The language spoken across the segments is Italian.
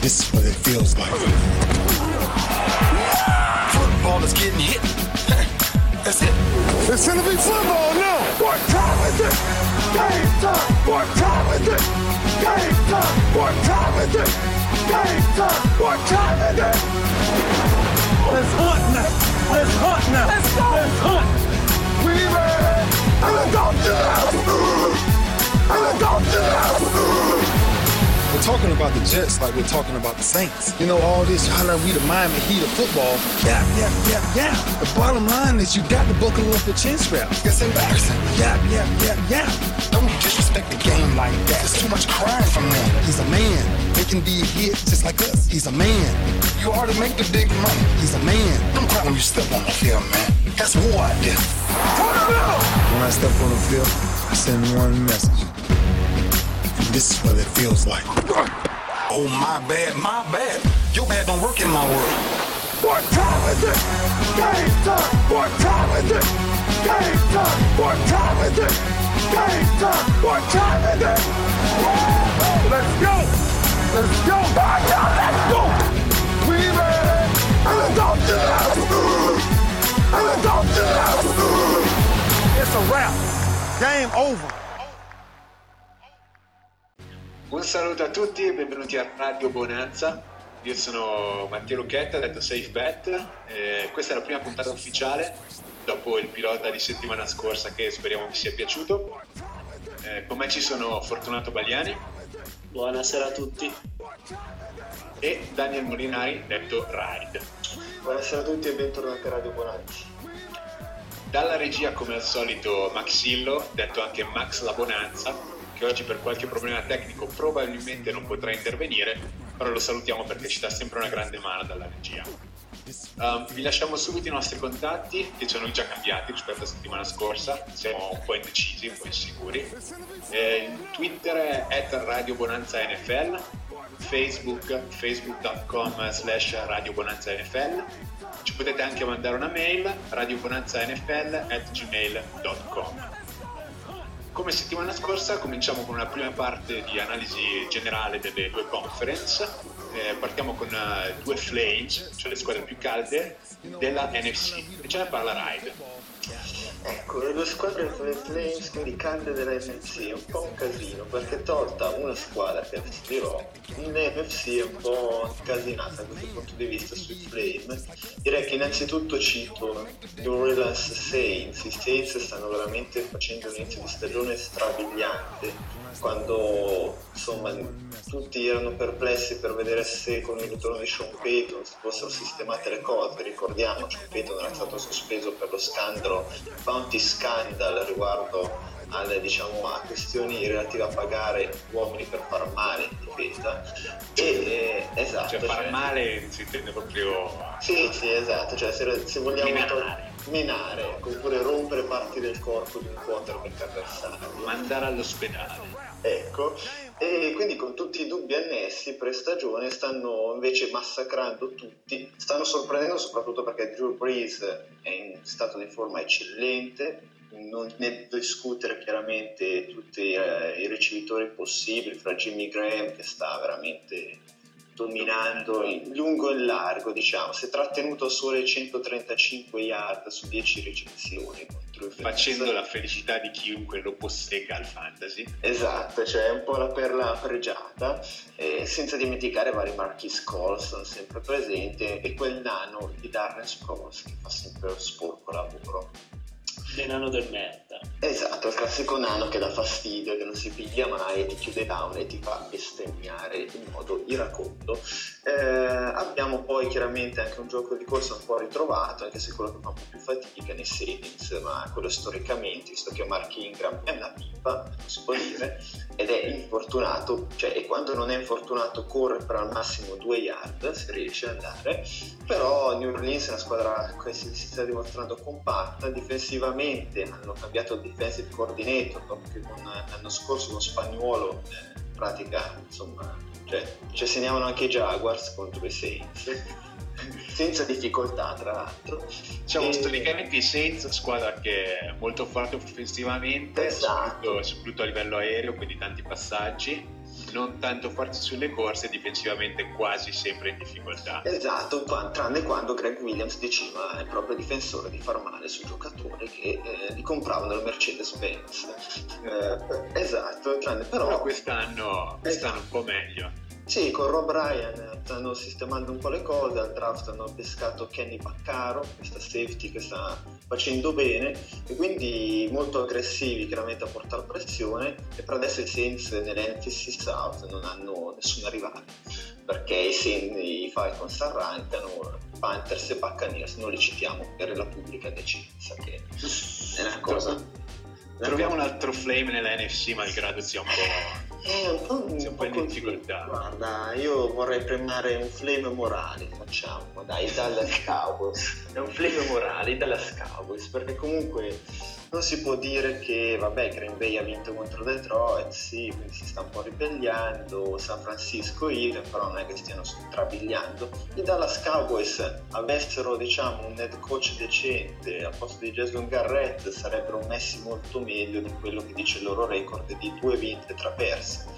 This is what it feels like. Football is getting hit. That's it. It's gonna be football now. What time is it? Game time. What time is it? Game time. What time is it? Game time. What time is it? Let's hunt now. Let's hunt now. Let's go. Let's hunt. We ready. And let's go to the house. And let's go to the house. We're talking about the Jets like we're talking about the Saints. You know, all this, like we the Miami Heat of football. Yeah, yeah, yeah, yeah. The bottom line is you got to buckle up the chin strap. It's embarrassing. Yeah, yeah, yeah, yeah. Don't disrespect the game like that. There's too much crying from them. He's a man. They can be a hit just like us. He's a man. You already make the big money. He's a man. Don't cry when you step on the field, man. That's war out there. When I step on the field, I send one message. This is what it feels like. Oh, my bad, my bad. Your bad don't work in my world. What time is it? Game time. What time is it? Game time. What time is it? Game time. What time is it? Let's go. Let's go. Let's go. We ready. And let's go to the house. And let's go to the house. It's a wrap. Game over. Un saluto a tutti e benvenuti a Radio Bonanza. Io sono Matteo Lucchetta, detto Safe Bet. Eh, questa è la prima puntata ufficiale dopo il pilota di settimana scorsa che speriamo vi sia piaciuto. Eh, con me ci sono Fortunato Bagliani Buonasera a tutti. e Daniel Molinari, detto Ride. Buonasera a tutti e bentornati a Radio Bonanza. Dalla regia, come al solito, Maxillo, detto anche Max La Bonanza, che oggi per qualche problema tecnico probabilmente non potrà intervenire, però lo salutiamo perché ci dà sempre una grande mano dalla regia. Um, vi lasciamo subito i nostri contatti che ci hanno già cambiati rispetto alla settimana scorsa, siamo un po' indecisi, un po' insicuri. Eh, Twitter è Radio Bonanza NFL, Facebook facebook.com slash Radio Bonanza NFL. Ci potete anche mandare una mail radiobonanzanfl at gmail.com. Come settimana scorsa cominciamo con una prima parte di analisi generale delle due conference. Eh, partiamo con eh, due flames, cioè le squadre più calde della NFC e ce ne parla Ride. Ecco, le due squadre delle Flames, quindi calde della NFC, è un po' un casino, perché tolta una squadra che vi dirò, l'NFC è un po' incasinata da questo punto di vista sui Flame. Direi che innanzitutto cito New Orleans Saints, i Saints stanno veramente facendo un inizio di stagione strabiliante, quando insomma tutti erano perplessi per vedere se con il ritorno di Sean Payton si fossero sistemate le cose. Ricordiamo, Sean Payton era stato sospeso per lo scandalo, bounty scandal riguardo alle, diciamo, a questioni relative a pagare uomini per far male in difesa. E, eh, esatto, Cioè far male si intende proprio Sì, sì, esatto, cioè se, se vogliamo Minare. minare, oppure rompere parti del corpo di un quarterback avversario. mandare all'ospedale. Ecco, e quindi con tutti i dubbi annessi pre-stagione stanno invece massacrando tutti, stanno sorprendendo soprattutto perché Drew Brees è in stato di forma eccellente, non ne discutere chiaramente tutti eh, i ricevitori possibili, fra Jimmy Graham che sta veramente dominando in lungo e largo, diciamo, si è trattenuto solo ai 135 yard su 10 ricezioni i Falcons. Facendo la felicità di chiunque lo possegga al fantasy. Esatto, cioè è un po' la perla pregiata, eh, senza dimenticare vari Marquis Colson sempre presente e quel nano di Darren Sproles che fa sempre lo sporco lavoro. L'enano del merda. Esatto, il classico nano che dà fastidio, che non si piglia mai, ti chiude down e ti fa bestemmiare in modo iracondo. Eh, abbiamo poi chiaramente anche un gioco di corsa un po' ritrovato, anche se quello che fa un po' più fatica nei Saints, ma quello storicamente, visto che Mark Ingram è una pipa, si può dire, ed è infortunato, cioè e quando non è infortunato corre per al massimo due yard, se riesce ad andare, però New Orleans è una squadra che si sta dimostrando compatta, difensivamente hanno cambiato il defensive coordinator dopo che con, l'anno scorso lo spagnolo eh, in pratica insomma cioè, ci segnavano anche i Jaguars contro i Saints. Senza difficoltà tra l'altro. Diciamo e... storicamente i Saints squadra che è molto forte offensivamente esatto. soprattutto, soprattutto a livello aereo quindi tanti passaggi non tanto forti sulle corse, difensivamente quasi sempre in difficoltà. Esatto, tranne quando Greg Williams diceva al proprio difensore di far male sui giocatori che eh, li compravano il Mercedes-Benz. Eh, esatto, tranne però... però quest'anno, quest'anno esatto. un po' meglio. Sì, con Rob Ryan stanno sistemando un po' le cose, al draft hanno pescato Kenny Baccaro, questa safety che sta facendo bene e quindi molto aggressivi chiaramente a portare pressione e per adesso i Saints nell'NFC South non hanno nessuna rivale perché i, Saints, i Falcons arrancano, Panthers e Buccaneers non li citiamo per la pubblica decenza che è una cosa... Troviamo un altro flame nell'NFC malgrado sia un po' È un po', un, po in difficoltà. Guarda, io vorrei premere un flame morale, facciamo, dai, Dallas Cowboys. È un flame morale, Dallas Cowboys, perché comunque non si può dire che, vabbè, Green Bay ha vinto contro Detroit, sì, quindi si sta un po' ribellando, San Francisco idem, però non è che stiano strabiliando. I Dallas Cowboys avessero, diciamo, un head coach decente al posto di Jason Garrett, sarebbero messi molto meglio di quello che dice il loro record di due vinte tre perse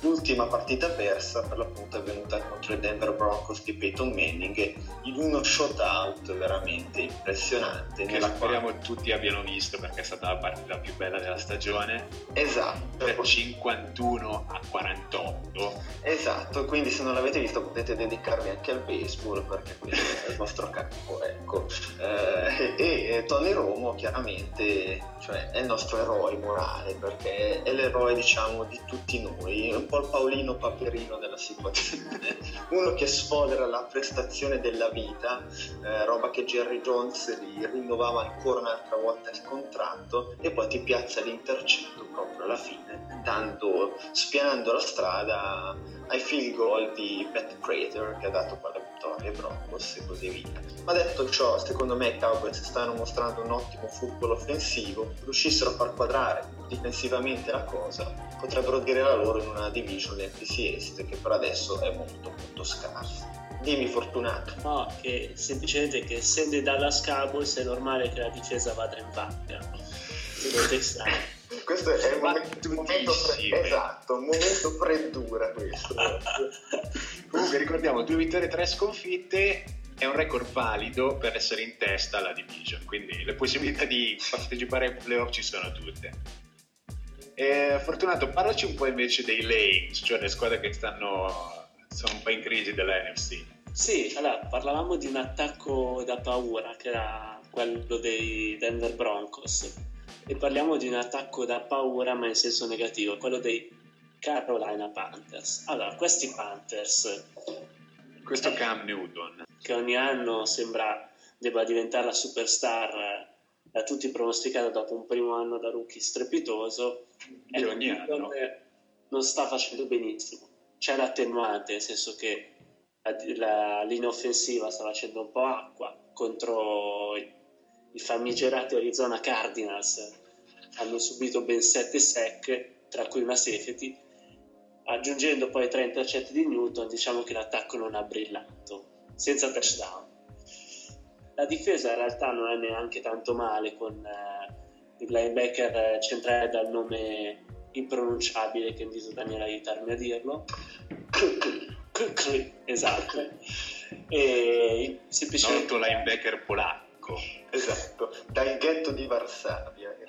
L'ultima partita persa per l'appunto è venuta contro i Denver Broncos di Peyton Manning in uno shootout veramente impressionante. Che speriamo quale... tutti abbiano visto perché è stata la partita più bella della stagione. Esatto. Per 51 a 48. Esatto, quindi se non l'avete visto potete dedicarvi anche al baseball perché questo è il vostro campo. Ecco. Eh, e, e Tony Romo chiaramente cioè, è il nostro eroe morale perché è l'eroe diciamo di tutti noi po' il Paolino Paperino della situazione, uno che sfodera la prestazione della vita, eh, roba che Jerry Jones gli rinnovava ancora un'altra volta il contratto e poi ti piazza l'intercetto proprio alla fine, dando, spianando la strada ai field goal di Pat Prater che ha dato poi la vittoria ai Broncos e così via. Ma detto ciò, secondo me i Cowboys stanno mostrando un ottimo football offensivo, riuscissero a far quadrare difensivamente la cosa, potrebbero dire la loro in una division del PC Est che per adesso è molto molto scarsa. Dimmi Fortunato. No, che semplicemente che essendo i Dallas Cowboys è normale che la difesa vada in vacca. Questo è un momento, momento pre- esatto, un momento freddura questo. Comunque ricordiamo due vittorie e tre sconfitte è un record valido per essere in testa alla division, quindi le possibilità di partecipare ai playoff ci sono tutte. Eh, Fortunato, parlaci un po' invece dei lanes, cioè le squadre che stanno sono un po' in crisi dell'NFC. Sì, allora parlavamo di un attacco da paura che era quello dei Denver Broncos e parliamo di un attacco da paura ma in senso negativo, quello dei Carolina Panthers. Allora, questi Panthers... Questo Cam Newton. Che ogni anno sembra debba diventare la superstar da tutti pronosticata dopo un primo anno da rookie strepitoso e ogni anno non sta facendo benissimo c'è l'attenuante nel senso che la, la linea offensiva sta facendo un po' acqua contro i, i famigerati Arizona Cardinals hanno subito ben 7 sec tra cui una safety aggiungendo poi tre intercetti di Newton diciamo che l'attacco non ha brillato senza touchdown. La difesa in realtà non è neanche tanto male con eh, il linebacker centrale dal nome impronunciabile che invito Daniele a aiutarmi a dirlo. Esatto. E semplicemente noto linebacker polacco esatto dal ghetto di Varsavia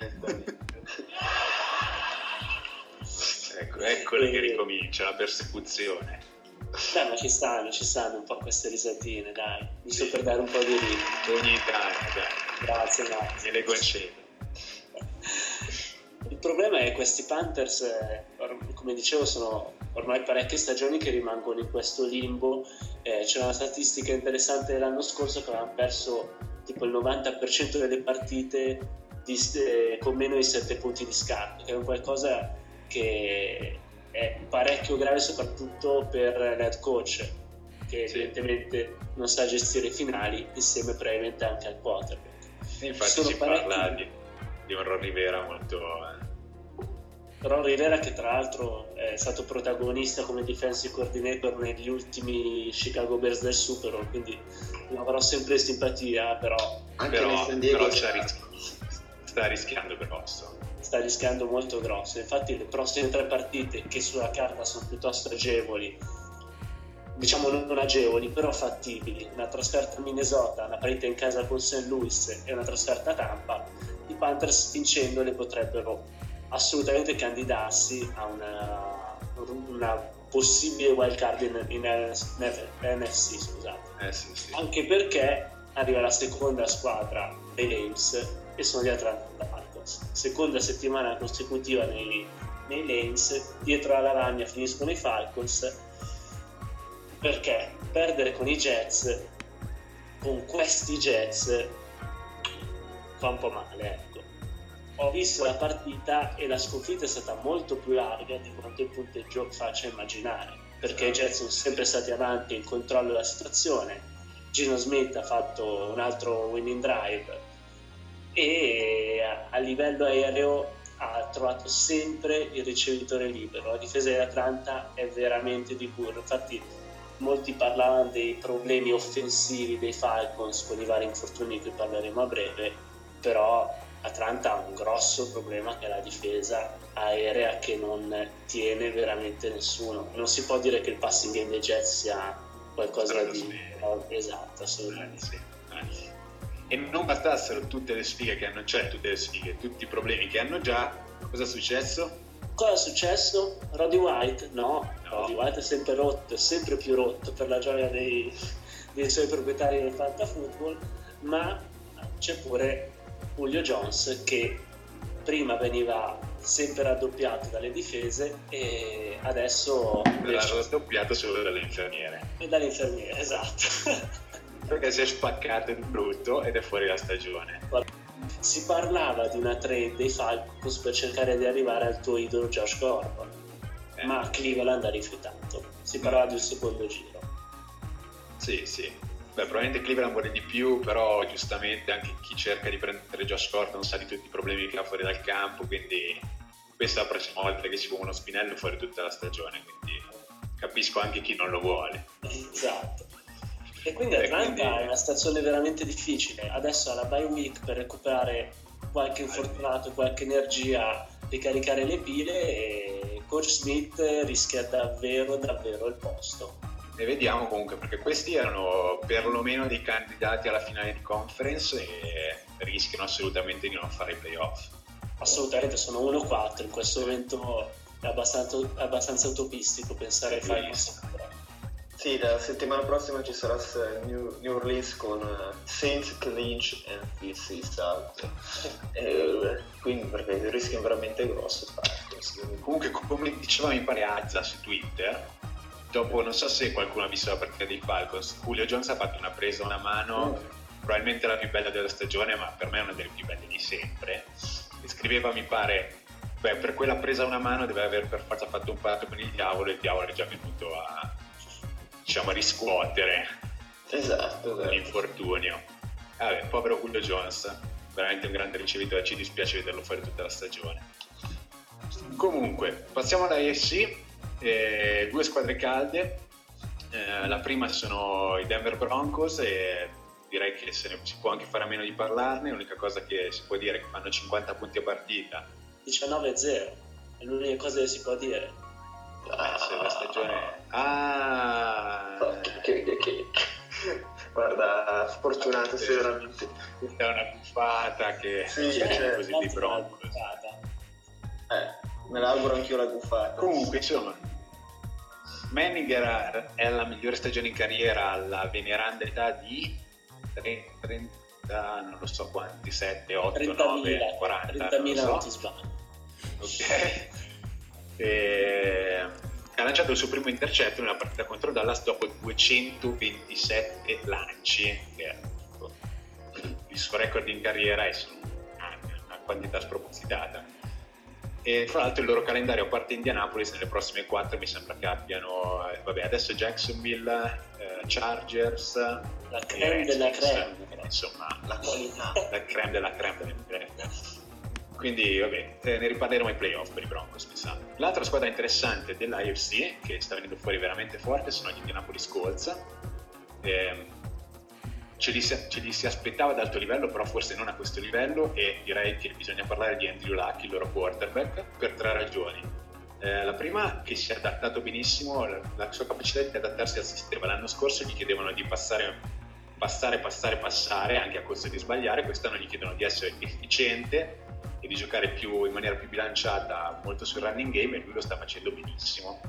ecco, eccole e... che ricomincia la persecuzione dai, ma ci stanno, ci stanno un po' queste risatine, dai. Giusto per dare un po' di ritmo. Ogni tanto, dai. Grazie, grazie. Me le concedo. problema è che questi Panthers, eh, come dicevo, sono ormai parecchie stagioni che rimangono in questo limbo. Eh, c'è una statistica interessante dell'anno scorso che avevano perso tipo il 90% delle partite di, eh, con meno di 7 punti di scarto, che è un qualcosa che è parecchio grave soprattutto per l'head coach, che sì. evidentemente non sa gestire i finali insieme probabilmente anche al quarterback. Infatti Sono si parla di, di un Ron Rivera molto... Ron Rivera che tra l'altro è stato protagonista come defensive coordinator negli ultimi Chicago Bears del Super Bowl, quindi avrò sempre simpatia, però... Anche però, San Diego però ris- sta rischiando grosso. Sta rischiando molto grosso, infatti le prossime tre partite che sulla carta sono piuttosto agevoli, diciamo non agevoli, però fattibili, una trasferta a Minnesota, una partita in casa con St. Louis e una trasferta a Tampa, i Panthers vincendole potrebbero assolutamente candidarsi a una, una possibile wild card in, in NFC, scusate. Eh, sì, sì. Anche perché arriva la seconda squadra dei Lames e sono gli Atlanta Falcons. Seconda settimana consecutiva nei, nei Lames, dietro alla lavagna finiscono i Falcons. Perché perdere con i Jets, con questi Jets, fa un po' male, ecco ho visto la partita e la sconfitta è stata molto più larga di quanto il punteggio faccia immaginare, perché i Jets sono sempre stati avanti in controllo della situazione. Gino Smith ha fatto un altro winning drive e a livello aereo ha trovato sempre il ricevitore libero. La difesa di Atlanta è veramente di cura. Infatti, molti parlavano dei problemi offensivi dei Falcons con i vari infortuni di cui parleremo a breve, però Atlanta ha un grosso problema che è la difesa aerea che non tiene veramente nessuno. Non si può dire che il passing game dei Jets sia qualcosa di esatto, assolutamente. Anzi, E non bastassero tutte le sfighe che hanno, cioè tutte le sfighe, tutti i problemi che hanno già, cosa è successo? Cosa è successo? Roddy White? No, no. Roddy White è sempre rotto, è sempre più rotto per la gioia dei, dei suoi proprietari del fantafootball, ma c'è pure Julio Jones che prima veniva sempre raddoppiato dalle difese e adesso l'ha raddoppiato solo dalle infermiere. E dalle infermiere esatto. Perché si è spaccato di brutto ed è fuori la stagione. Si parlava di una trade dei Falcons per cercare di arrivare al tuo idolo Josh Gordon eh. ma Cleveland ha rifiutato. Si parlava di un secondo giro. Sì sì Beh, probabilmente Cleveland vuole di più, però giustamente anche chi cerca di prendere Josh Gordon sa di tutti i problemi che ha fuori dal campo, quindi questa è la prossima volta che si può uno spinello fuori tutta la stagione, quindi capisco anche chi non lo vuole. Esatto. E quindi Atlanta quindi... è una stazione veramente difficile. Adesso ha la bye week per recuperare qualche infortunato, qualche energia, ricaricare le pile e Coach Smith rischia davvero, davvero il posto e vediamo comunque perché questi erano perlomeno dei candidati alla finale di conference e rischiano assolutamente di non fare i playoff. Assolutamente, sono 1-4, in questo momento è abbastanza, abbastanza utopistico pensare ai finals. Sì, la settimana prossima ci sarà New, New Orleans con uh, Saints, Lynch e PC South. E, quindi perché rischiano veramente grosso. Comunque, come diceva mi pare Azza su Twitter, dopo non so se qualcuno ha visto la partita dei Falcons, Julio Jones ha fatto una presa a una mano, mm. probabilmente la più bella della stagione, ma per me è una delle più belle di sempre. E scriveva, mi pare, beh, per quella presa una mano deve aver per forza fatto un patto con il diavolo e il diavolo è già venuto a, diciamo, a riscuotere esatto, esatto. l'infortunio. Vabbè, povero Julio Jones, veramente un grande ricevitore, ci dispiace vederlo fuori tutta la stagione. Comunque, passiamo alla AFC eh, due squadre calde. Eh, la prima sono i Denver Broncos e direi che se ne, si può anche fare a meno di parlarne. L'unica cosa che si può dire è che fanno 50 punti a partita. 19-0, è l'unica cosa che si può dire. Ah, se la stagione. Ah, che, che, che. guarda, sfortunato sì, veramente. È una buffata che sì, è così di Broncos. Eh, me l'auguro anch'io la buffata. Comunque, insomma, Manning era, è la migliore stagione in carriera alla veneranda età di 30, non lo so quanti, 7, 8, 30 9, 40. 30.000 non, so. non ti sbagli. Ok. E... Ha lanciato il suo primo intercetto nella partita contro Dallas dopo 227 lanci, è il suo record in carriera è una quantità spropositata. E fra l'altro il loro calendario a parte Indianapolis nelle prossime quattro mi sembra che abbiano, eh, vabbè adesso Jacksonville, eh, Chargers, la creme della creme, insomma la qualità, la creme della creme delle creme. Quindi vabbè, eh, ne riparleremo ai playoff per i Broncos, mi sa. L'altra squadra interessante dell'AFC che sta venendo fuori veramente forte sono gli Indianapolis Colts. Eh, ce li, si, ce li si aspettava ad alto livello, però forse non a questo livello e direi che bisogna parlare di Andrew Luck, il loro quarterback, per tre ragioni. Eh, la prima che si è adattato benissimo, la, la, sua capacità di adattarsi al sistema. L'anno scorso gli chiedevano di passare, passare, passare, passare, anche a costo di sbagliare, quest'anno gli chiedono di essere efficiente e di giocare più, in maniera più bilanciata molto sul running game e lui lo sta facendo benissimo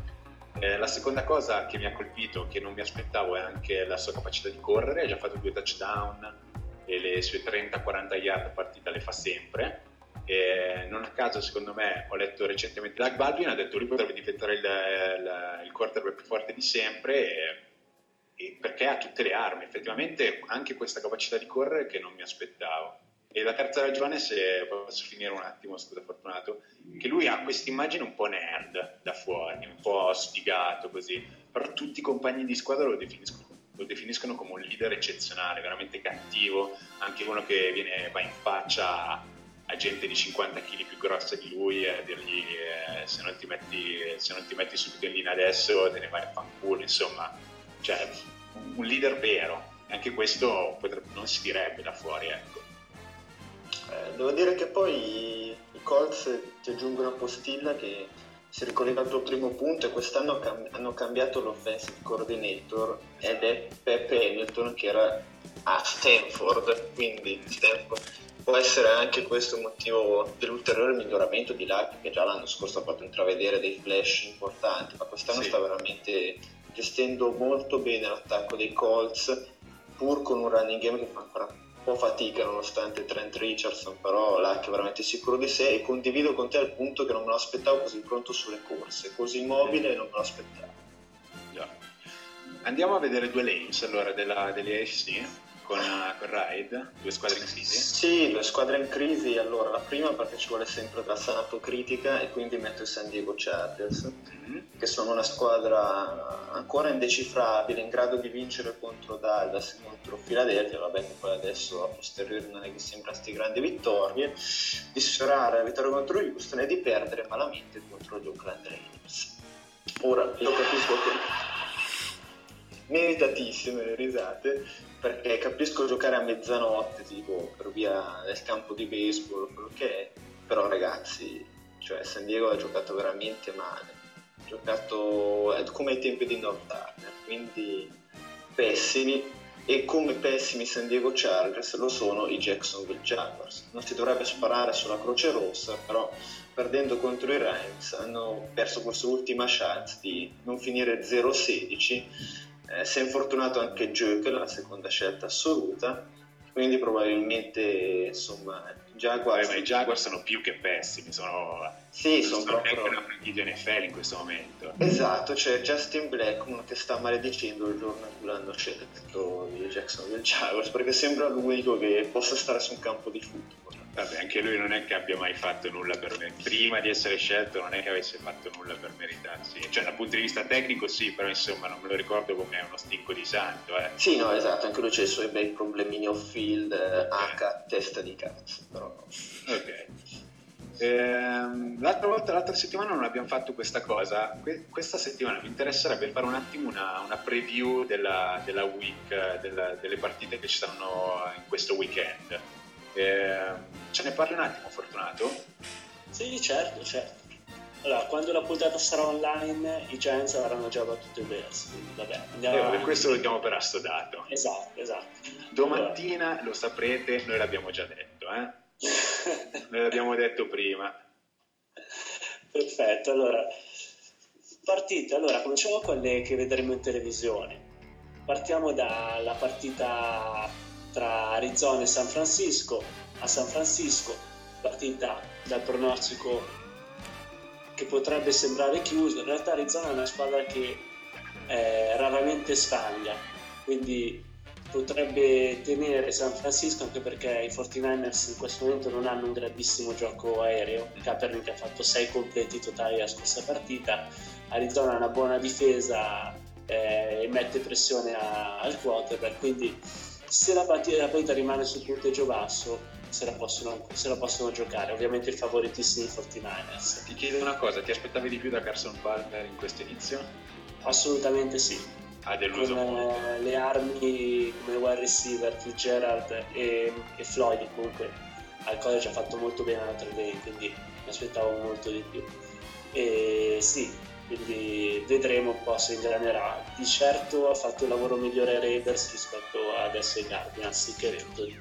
eh, la seconda cosa che mi ha colpito, che non mi aspettavo, è anche la sua capacità di correre. Ha già fatto due touchdown e le sue 30-40 yard a partita le fa sempre. E non a caso, secondo me, ho letto recentemente Doug Baldwin ha detto lui potrebbe diventare il, il, il quarterback più forte di sempre e, e perché ha tutte le armi. Effettivamente anche questa capacità di correre che non mi aspettavo. E la terza ragione, se posso finire un attimo, scusa Fortunato, che lui ha questa immagine un po' nerd da fuori, un po' sfigato così, però tutti i compagni di squadra lo definiscono, lo definiscono come un leader eccezionale, veramente cattivo, anche uno che viene, va in faccia a, a gente di 50 kg più grossa di lui e dirgli eh, se, non metti, se, non ti metti, subito in linea adesso te ne vai a fanculo, insomma, cioè un leader vero, anche questo potrebbe, non si direbbe da fuori, ecco. Eh, devo dire che poi i Colts ti aggiungo una postilla che si ricollega al tuo primo punto e quest'anno cam- hanno cambiato l'offensive coordinator ed è Pepe Hamilton che era a Stanford, quindi Stanford. può essere anche questo un motivo dell'ulteriore miglioramento di Luck che già l'anno scorso ha fatto intravedere dei flash importanti, ma quest'anno sì. sta veramente gestendo molto bene l'attacco dei Colts pur con un running game che fa ancora po' fatica nonostante Trent Richardson, però Luck è veramente sicuro di sé e condivido con te al punto che non me lo aspettavo così pronto sulle corse, così mobile non me lo aspettavo. Andiamo a vedere due lanes allora della, delle AFC con, con Ride, due squadre in crisi? Sì, due squadre in crisi. Allora, la prima perché ci vuole sempre la autocritica e quindi metto i San Diego Chargers, mm-hmm. che sono una squadra ancora indecifrabile, in grado di vincere contro Dallas, contro Philadelphia, vabbè che poi adesso a posteriori non è che sembra queste grandi vittorie, di sfiorare la vittoria contro Houston e di perdere malamente contro gli Oakland Raiders. Ora, io capisco che meritatissime le risate perché capisco giocare a mezzanotte tipo per via del campo di baseball quello che è. Però ragazzi cioè San Diego ha giocato veramente male. Ha giocato come ai tempi di North Turner quindi pessimi. E come pessimi San Diego Chargers lo sono i Jacksonville Jaguars. Non si dovrebbe sparare sulla Croce Rossa però perdendo contro i Rams hanno perso questa ultima chance di non finire 0-16 eh, si è infortunato anche Joke, la seconda scelta assoluta, quindi probabilmente insomma Jaguars... ma i Jaguars sono più che pessimi, sono, sì, sono, sono proprio una franchigia NFL in questo momento. Esatto, c'è Justin Blackmon che sta maledicendo il giorno in cui l'hanno scelto i Jacksonville Jaguars perché sembra l'unico che possa stare su un campo di football. Vabbè, anche lui non è che abbia mai fatto nulla per me. Prima di essere scelto non è che avesse fatto nulla per meritarsi. Cioè, dal punto di vista tecnico sì, però insomma non me lo ricordo come uno stinco di santo. Eh. Sì, no, esatto, anche lui c'ha i suoi bei problemini off-field, eh, H, testa di cazzo, però Ok. Ehm, l'altra volta, l'altra settimana non abbiamo fatto questa cosa. Que- questa settimana mi interesserebbe fare un attimo una, una preview della, della week, della, delle partite che ci saranno in questo weekend. Eh, ce ne parli un attimo, Fortunato? Sì, certo, certo. Allora, quando la puntata sarà online, i Giants avranno già battuto i Bears. Vabbè, andiamo eh, questo lo diamo per assodato. Esatto, esatto. Domattina allora. lo saprete, noi l'abbiamo già detto, eh? noi l'abbiamo detto prima. Perfetto, allora, partite. Allora, cominciamo con quelle che vedremo in televisione. Partiamo dalla partita tra Arizona e San Francisco. A San Francisco, partita dal pronostico che potrebbe sembrare chiuso, in realtà Arizona è una squadra che eh, raramente sfaglia, quindi potrebbe tenere San Francisco anche perché i 49ers in questo momento non hanno un grandissimo gioco aereo. Kaepernick ha fatto 6 completi totali la scorsa partita. Arizona ha una buona difesa eh, e mette pressione a, al quarterback. Quindi, se la partita, la partita rimane sul punteggio basso, se la, possono, se la possono giocare. Ovviamente i favoritissimi 49ers. Ti chiedo una cosa: ti aspettavi di più da Carson Palmer in questo inizio? Assolutamente sì ha deluso con molto. eh, le armi come wide receiver Fitzgerald e, e Floyd comunque al college ha fatto molto bene a Notre Dame quindi mi aspettavo molto di più e sì quindi vedremo un po' se ingranerà di certo ha fatto il lavoro migliore ai Raiders rispetto adesso ai Cardinals che più.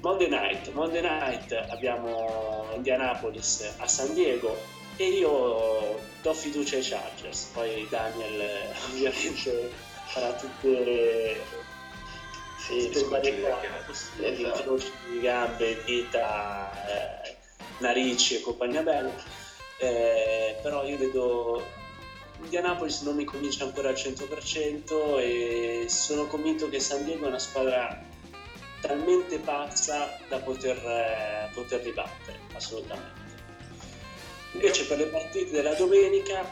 Monday Night Monday Night abbiamo Indianapolis a San Diego e io do fiducia ai Chargers, poi Daniel eh, ovviamente farà tutte le, Sì, le varie cose incroci di gambe, dita, eh, narici e compagnia bella, Eh, però io vedo Indianapolis non mi convince ancora al 100% e sono convinto che San Diego è una squadra talmente pazza da poter, eh, poter ribattere, assolutamente. Invece per le partite della domenica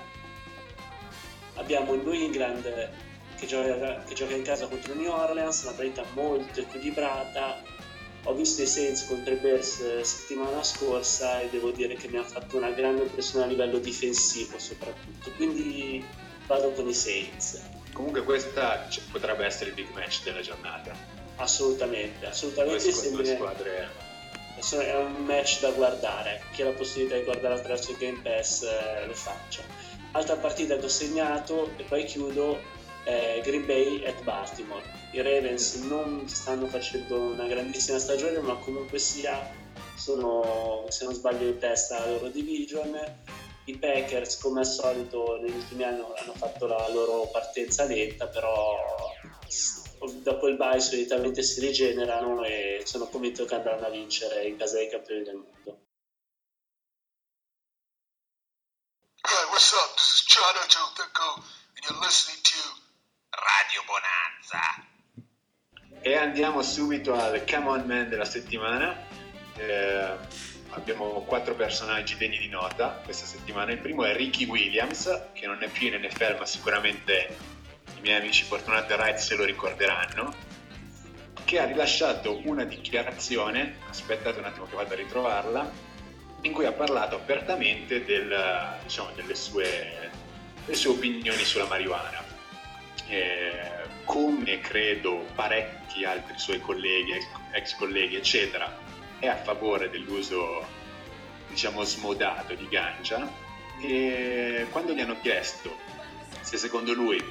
abbiamo il New England che gioca, che gioca in casa contro New Orleans, una partita molto equilibrata. Ho visto i Saints contro i Bears eh, settimana scorsa e devo dire che mi ha fatto una grande impressione a livello difensivo soprattutto, quindi vado con i Saints. Comunque, questa potrebbe essere il big match della giornata. Assolutamente, assolutamente squ- due squadre. È un match da guardare, chi ha la possibilità di guardare attraverso il Game Pass eh, lo faccia. Altra partita che ho segnato e poi chiudo è Green Bay at Baltimore. I Ravens non stanno facendo una grandissima stagione, ma comunque sia sono, se non sbaglio in testa la loro division. I Packers, come al solito, negli ultimi anni hanno fatto la loro partenza lenta, però dopo il bye solitamente si rigenerano e sono convinto che andranno a vincere in casa dei campioni del mondo. Hey, what's up? This is Chano Joe Thicko, and you're listening to Radio Bonanza. E andiamo subito al Come On Man della settimana. Eh, abbiamo quattro personaggi degni di nota questa settimana. Il primo è Ricky Williams, che non è più in NFL, ma sicuramente i miei amici fortunati Right se lo ricorderanno, che ha rilasciato una dichiarazione, aspettate un attimo che vado a ritrovarla, in cui ha parlato apertamente del, diciamo, delle, sue, delle sue opinioni sulla marijuana. Eh, come credo parecchi altri suoi colleghi, ex, colleghi, eccetera, è a favore dell'uso, diciamo, smodato di ganja. E quando gli hanno chiesto se secondo lui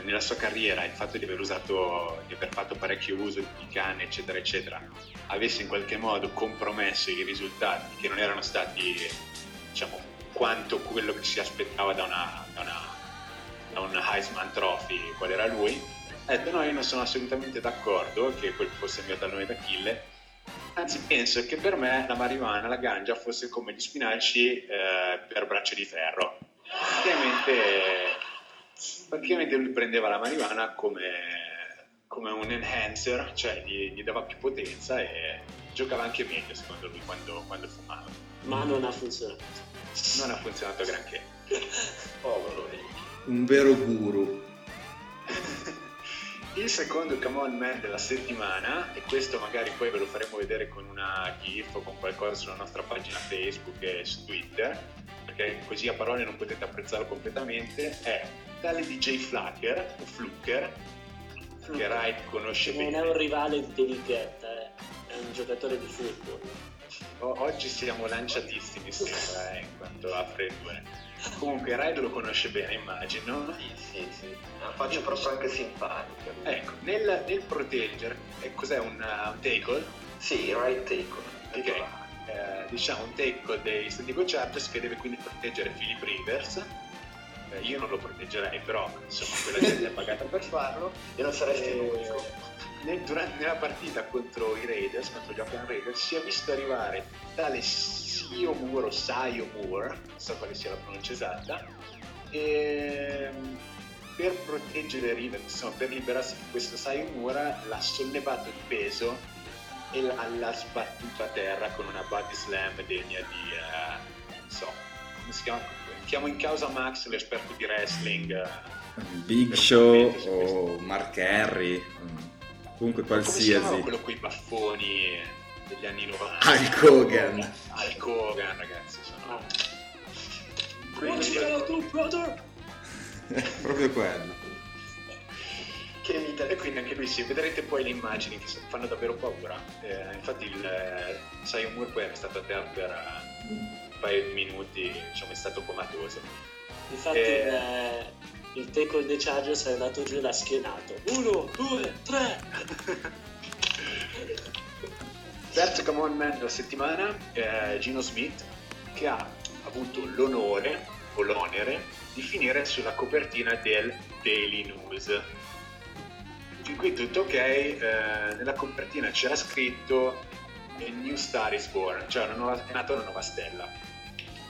nella sua carriera il fatto di aver usato, di aver fatto parecchio uso di canne, eccetera, eccetera, avesse in qualche modo compromesso i risultati che non erano stati, diciamo, quanto quello che si aspettava da una, da una, da un Heisman Trophy, qual era lui, ha detto no, io non sono assolutamente d'accordo che quel fosse il mio tallone d'Achille, anzi penso che per me la marijuana, la ganja fosse come gli spinaci eh, per braccia di ferro. Praticamente, praticamente lui prendeva la marijuana come, come un enhancer, cioè gli, gli dava più potenza e giocava anche meglio secondo lui quando, quando fumava. Ma non ha funzionato. Non ha funzionato granché. Povero Ricky. Un vero guru. Il secondo Come On Man della settimana, e questo magari poi ve lo faremo vedere con una GIF o con qualcosa sulla nostra pagina Facebook e su Twitter, perché così a parole non potete apprezzarlo completamente, è tale DJ Flacker, o Flucker, che Wright conosce Non bene. è un rivale di Guetta, eh. è un giocatore di football. O- Oggi siamo lanciatissimi sembra, eh, in quanto a freddure. Comunque Wright lo conosce bene, immagino. Sì, sì, sì. La faccio proprio anche simpatica. Ecco, nel, nel proteggere, eh, cos'è un, uh, un tackle? Sì, right take. Ok, eh, diciamo un tackle dei San Diego Chargers che deve quindi proteggere Philip Rivers eh, io non lo proteggerei, però insomma quella gente è pagata per farlo. E non saresti Eh, l'unico. Nel- durante, nella partita contro i Raiders, contro gli Oakland Raiders, si è visto arrivare tale Sio Moore o Saio Moore, non so quale sia la pronuncia esatta, e per proteggere Rivers, insomma per liberarsi di questo Saio Moore, l'ha sollevato di peso e l'ha, l'ha sbattuto a terra con una body slam degna di, eh, non so, come si chiama? Chiamo in causa Max, l'esperto di wrestling. eh, Big Show o Mark Henry, mm, comunque Come qualsiasi. quello con i baffoni degli anni 90? Hulk Hogan. Hulk Hogan, ragazzi, sono... Gonna do, brother? Proprio quello. Che vita e quindi anche lui sì, vedrete poi le immagini che fanno davvero paura. Eh, infatti il eh, Sion Moore poi è stato a terra per eh, un paio di minuti, diciamo è stato comatoso. Infatti Eh. il, eh, il tackle dei Chargers è andato giù e l'ha schienato. Uno, due, tre. Terzo come on man della settimana, eh, Gino Smith, che ha avuto l'onore o l'onere di finire sulla copertina del Daily News. Fin qui tutto ok, eh, nella copertina c'era scritto New Star is Born, cioè una nuova, è nata una nuova stella.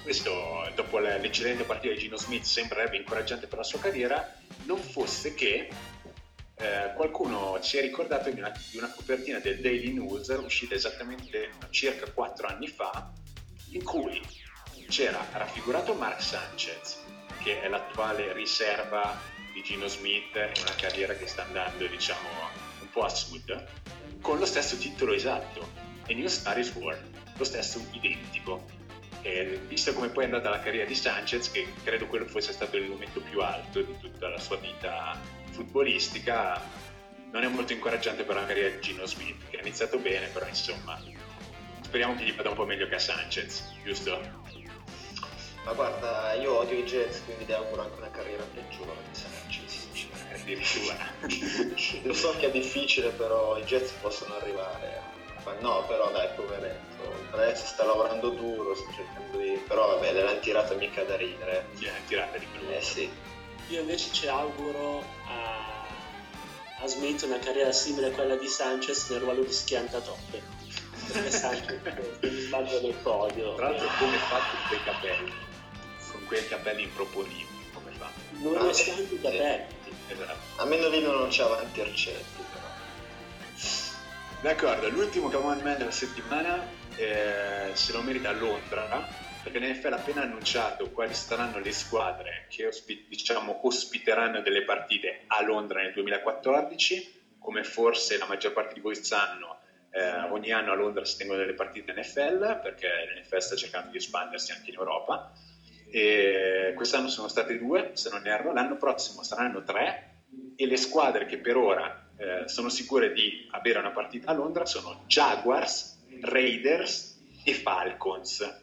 Questo, dopo le- l'eccellente partita di Gino Smith, sembrerebbe incoraggiante per la sua carriera, non fosse che eh, qualcuno si è ricordato di una, di una copertina del Daily News uscita esattamente circa 4 anni fa in cui c'era raffigurato Mark Sanchez che è l'attuale riserva di Gino Smith in una carriera che sta andando diciamo un po' a sud con lo stesso titolo esatto e New Star is Born lo stesso identico e visto come poi è andata la carriera di Sanchez che credo quello fosse stato il momento più alto di tutta la sua vita futbolistica non è molto incoraggiante per la carriera di Gino Smith che ha iniziato bene però insomma speriamo che gli vada un po' meglio che a Sanchez giusto? Ma guarda, io odio i Jets, quindi ti auguro anche una carriera peggiore di Sanchez. Eh, addirittura Lo so che è difficile, però i Jets possono arrivare. Ma no, però dai, poveretto. Adesso sta lavorando duro, sta cercando di... Però vabbè, l'hanno tirata mica da ridere. Ha tirata di più Eh sì. Io invece ci auguro a, a Smith una carriera simile a quella di Sanchez nel ruolo di schiantatoppe. Perché Sanchez se mi sbaglio nel podio. tra l'altro come fa con quei capelli con quei capelli improponibili come fa Non Ah, sì. te. esatto A Mendolino non c'ha avanti arcetti, però. D'accordo, l'ultimo come on man della settimana eh, se lo merita Londra, perché l'NFL ha appena annunciato quali saranno le squadre che ospi- diciamo, ospiteranno delle partite a Londra nel 2014. Come forse la maggior parte di voi sanno, eh, ogni anno a Londra si tengono delle partite NFL, perché l'NFL sta cercando di espandersi anche in Europa. E quest'anno sono state due, se non erro, l'anno prossimo saranno tre e le squadre che per ora eh, sono sicure di avere una partita a Londra sono Jaguars, Raiders e Falcons,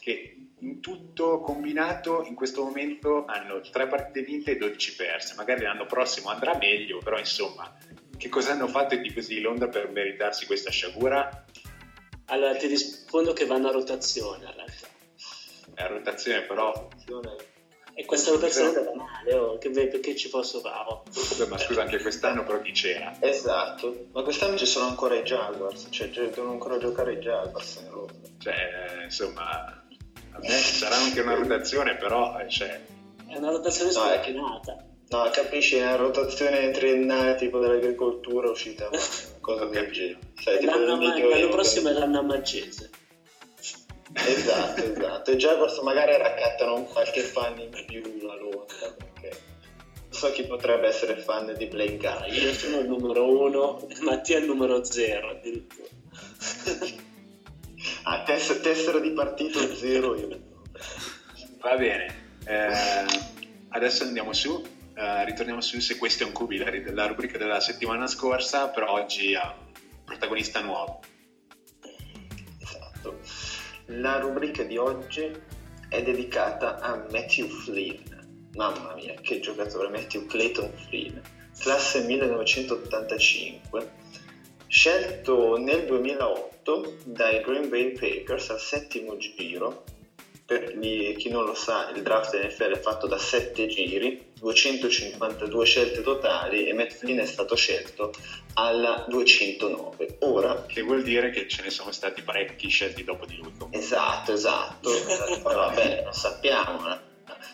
che in tutto combinato in questo momento hanno tre partite vinte e 12 perse. Magari l'anno prossimo andrà meglio, però insomma, che cosa hanno fatto i tifosi di Londra per meritarsi questa sciagura? Allora ti rispondo che vanno a rotazione in realtà. È a rotazione, però, Attenzione. E questa rotazione va male, oh, che, perché ci posso fare? oh. ma scusa, anche quest'anno però chi c'era? Esatto. Ma quest'anno ci sono ancora i Jaguars, cioè devono ancora giocare i Jaguars in Londra. Cioè, insomma, a me sarà anche una rotazione, però, eh, cioè, È una rotazione No, scoordinata. No, capisci, è una rotazione triennale tipo dell'agricoltura uscita, cosa del genere. Sai, tipo L'anno, l'anno prossimo è l'anno maggese. Esatto, esatto. I Jaguars magari raccattano un qualche fan in più a Londra, perché non so chi potrebbe essere fan di Blake Guy. Io sono il numero uno, Mattia è il numero zero addirittura. Ah, tess- tessera di partito zero io. Va bene, Eh, adesso andiamo su, eh, ritorniamo su se questo è un cubi, la, la rubrica della settimana scorsa, però oggi ha un protagonista nuovo. Esatto. La rubrica di oggi è dedicata a Matthew Flynn. Mamma mia, che giocatore, Matthew Clayton Flynn, classe 1985, scelto nel 2008 dai Green Bay Packers al settimo giro per gli- chi non lo sa, il draft NFL è fatto da 7 giri, 252 scelte totali e Matt Flynn è stato scelto alla 209. Ora, Che vuol dire che ce ne sono stati parecchi scelti dopo di lui. esatto, esatto, però vabbè, lo sappiamo,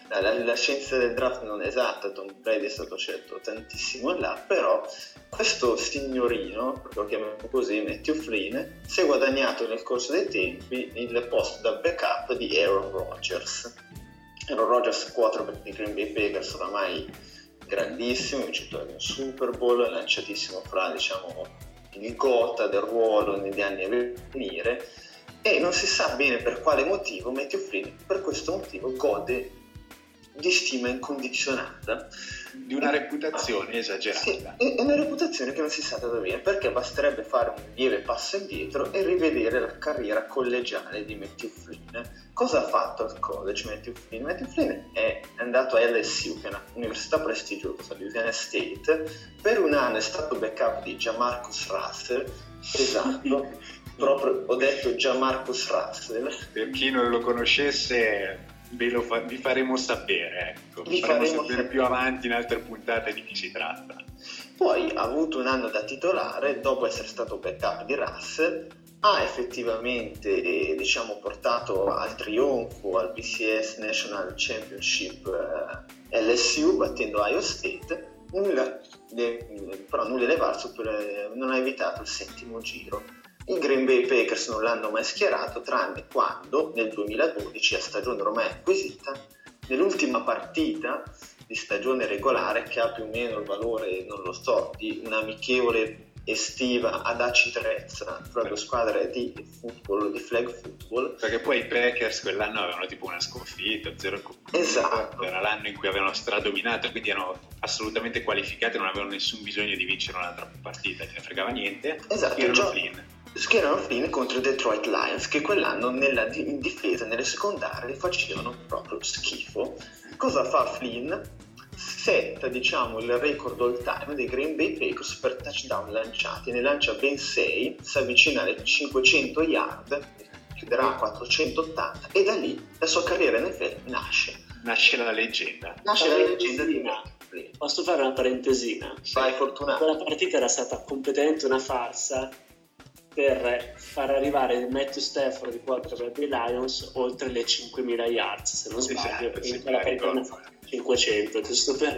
la, la- scienza del draft non è esatta, Tom Brady è stato scelto tantissimo là, però questo signorino, lo chiamiamo così, Matthew Flynn, si è guadagnato nel corso dei tempi il posto da backup di Aaron Rodgers. Aaron Rodgers, quarterback di Green Bay Packers, oramai grandissimo, vincitore di un Super Bowl, lanciatissimo fra diciamo, il gota del ruolo negli anni a venire e non si sa bene per quale motivo Matthew Flynn per questo motivo gode di stima incondizionata Di una reputazione esagerata. sì, è una reputazione che non si sa da dove viene, perché basterebbe fare un lieve passo indietro e rivedere la carriera collegiale di Matthew Flynn. Cosa ha fatto al college Matthew Flynn? Matthew Flynn è andato a LSU, che è un'università prestigiosa, Louisiana State, per un anno è stato backup di Gianmarcus Russell, esatto, proprio ho detto Gianmarcus Russell, Per chi non lo conoscesse, ve lo fa- vi faremo sapere. Ecco. Vi faremo faremo sapere più avanti in altre puntate di chi si tratta. Poi ha avuto un anno da titolare dopo essere stato backup di Russell, ha effettivamente eh, diciamo, portato al trionfo al BCS National Championship eh, LSU battendo Iowa State, nulla, de- però nulla è valso per, eh, non ha evitato il settimo giro. I Green Bay Packers non l'hanno mai schierato tranne quando nel 2012 a stagione ormai acquisita nell'ultima partita di stagione regolare che ha più o meno il valore, non lo so, di un'amichevole estiva ad Aci Trezza fra due squadre di football, di flag football. Perché poi i Packers quell'anno avevano tipo una sconfitta, zero comunque. Esatto. Era l'anno in cui avevano stradominato, quindi erano assolutamente qualificati, non avevano nessun bisogno di vincere un'altra partita, ce ne fregava niente. Esatto, gio- Flynn. Schierano Flynn contro i Detroit Lions che quell'anno nella di- in difesa, nelle secondarie, facevano proprio schifo. Cosa fa Flynn? Setta diciamo il record all time dei Green Bay Packers per touchdown lanciati, ne lancia ben 6, si avvicina alle 500 yard, chiuderà a 480 e da lì la sua carriera NFL nasce. Nasce la leggenda. Nasce la leggenda di Flynn. Posso fare una parentesina? Vai fortunato. Quella partita era stata completamente una farsa per far arrivare Matthew Stafford di quarterback dei Lions oltre le 5.000 yards, se non sbaglio, sì, in quella me la ricordo. fatte 500, giusto per,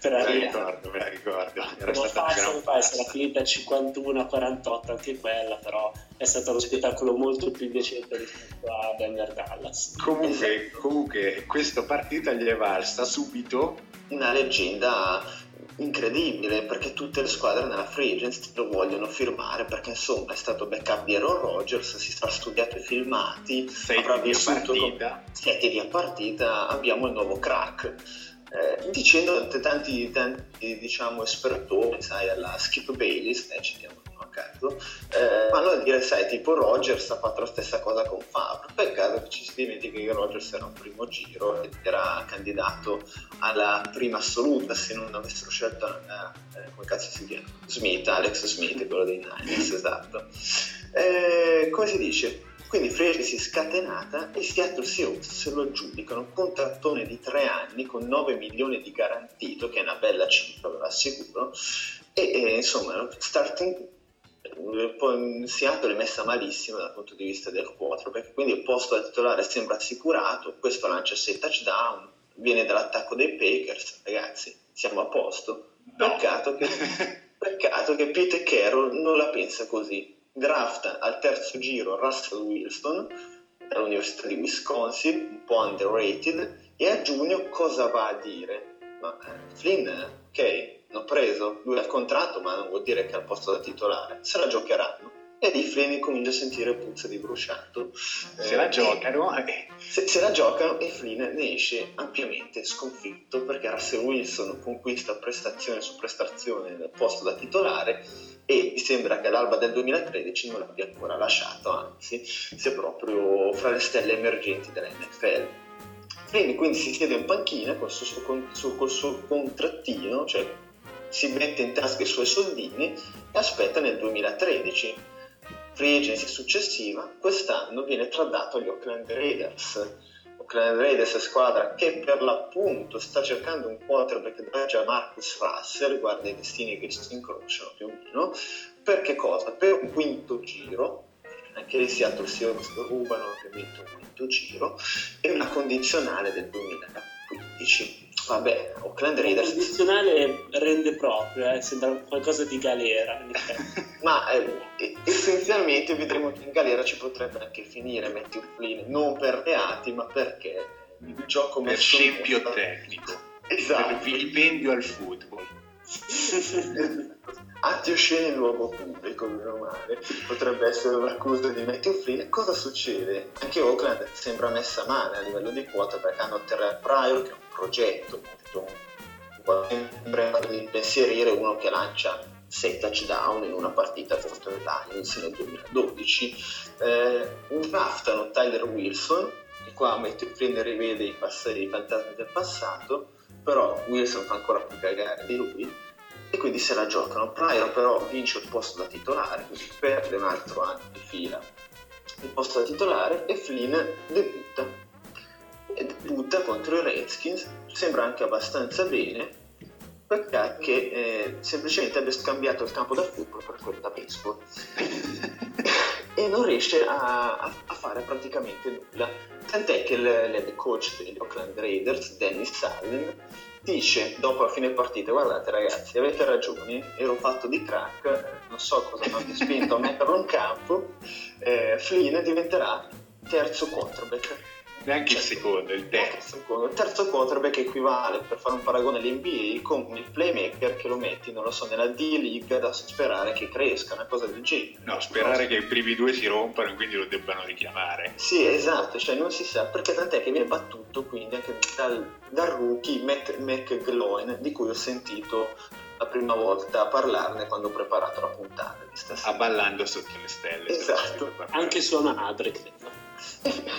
per Me la arrivare. ricordo, me la ricordo. Era Una stata mi pare, sarà farsa. finita 51 a 48 anche quella, però è stato uno spettacolo molto più decente rispetto a Denver Dallas. Comunque, comunque, questa partita gli è valsa subito una leggenda incredibile perché tutte le squadre nella free agency lo vogliono firmare perché insomma è stato backup di Aaron Rodgers si sarà studiato i filmati sei avrà vissuto partita. sette di a partita abbiamo il nuovo crack Eh, dicendo tanti, tanti, diciamo espertoni sai alla Skip Bayless eh, citiamo caso eh, vanno a dire sai tipo Rodgers ha fatto la stessa cosa con Favre peccato che ci si dimentica che Rodgers era un primo giro ed era candidato alla prima assoluta se non avessero scelto eh, eh, come cazzo si chiama? Smith, Alex Smith quello dei Niners esatto. Eh, come si dice? Quindi free agency scatenata e Seattle Seahawks se lo aggiudicano un contrattone di tre anni con 9 milioni di garantito che è una bella cifra ve lo assicuro e, e, insomma starting eh, Seattle è messa malissimo dal punto di vista del quarterback quindi il posto da titolare sembra assicurato questo lancia 6 touchdown viene dall'attacco dei Packers ragazzi siamo a posto. Peccato che, peccato che Peter Carroll non la pensa così. Drafta al terzo giro Russell Wilson dall'Università di Wisconsin un po' underrated e a giugno cosa va a dire? ma eh, Flynn ok l'ho preso lui ha il contratto ma non vuol dire che è al posto da titolare. Se la giocheranno e lì Flynn comincia a sentire puzza di bruciato. Se Eh, la giocano, eh, se, se la giocano e Flynn ne esce ampiamente sconfitto perché Russell Wilson conquista prestazione su prestazione nel posto da titolare e mi sembra che all'alba del 2013 non l'abbia ancora lasciato, anzi sia proprio fra le stelle emergenti dell'NFL. Flynn quindi si siede in panchina col suo, col suo contrattino, cioè si mette in tasca i suoi soldini e aspetta nel 2013 free agency successiva, quest'anno viene tradato agli Oakland Raiders. Oakland Raiders squadra che per l'appunto sta cercando un quarterback da già Marcus Russell, guarda i destini che si incrociano più o meno, per che cosa? Per un quinto giro, anche i Seattle Seahawks rubano ovviamente un quinto giro, e una condizionale del 2015. Vabbè, Oakland Il Raiders condizionale rende proprio, eh, sembra qualcosa di galera. Ma eh, essenzialmente vedremo che in galera ci potrebbe anche finire Matthew Flynn, non per reati, ma perché il gioco Per scempio tecnico. Per Esatto. vilipendio al football. Atti osceni in luogo pubblico, meno male, potrebbe essere un'accusa di Matthew Flynn. Cosa succede? Anche Oakland sembra messa male a livello di quota perché hanno Terrell Pryor che è un progetto molto sembra di pensierire uno che lancia 6 touchdown in una partita contro i Lions nel 2012 eh, draftano Tyler Wilson e qua Matthew Flynn rivede i, pass- i fantasmi del passato però Wilson fa ancora più cagare di lui e quindi se la giocano. Pryor però vince il posto da titolare, quindi perde un altro anno di fila il posto da titolare e Flynn debutta. E debutta contro i Redskins, sembra anche abbastanza bene, perché eh, semplicemente abbia scambiato il campo da football per quello da baseball. e non riesce a, a- a fare praticamente nulla. Tant'è che il- l'head coach degli Oakland Raiders, Dennis Allen, dice dopo la fine partita guardate ragazzi avete ragione ero fatto di crack non so cosa mi abbia spinto a metterlo in campo eh, Flynn diventerà terzo quarterback Neanche il secondo, il terzo. Il terzo quarterback equivale per fare un paragone all'NBA con il playmaker che lo metti non lo so nella D-League da sperare che cresca una cosa del genere No, sperare che i primi due si rompano e quindi lo debbano richiamare. Sì, esatto, cioè non si sa perché tant'è che viene battuto quindi anche dal, dal rookie Matt McGloin di cui ho sentito la prima volta parlarne quando ho preparato la puntata di stasera. Abballando sotto le stelle. Esatto. Anche sua madre, credo.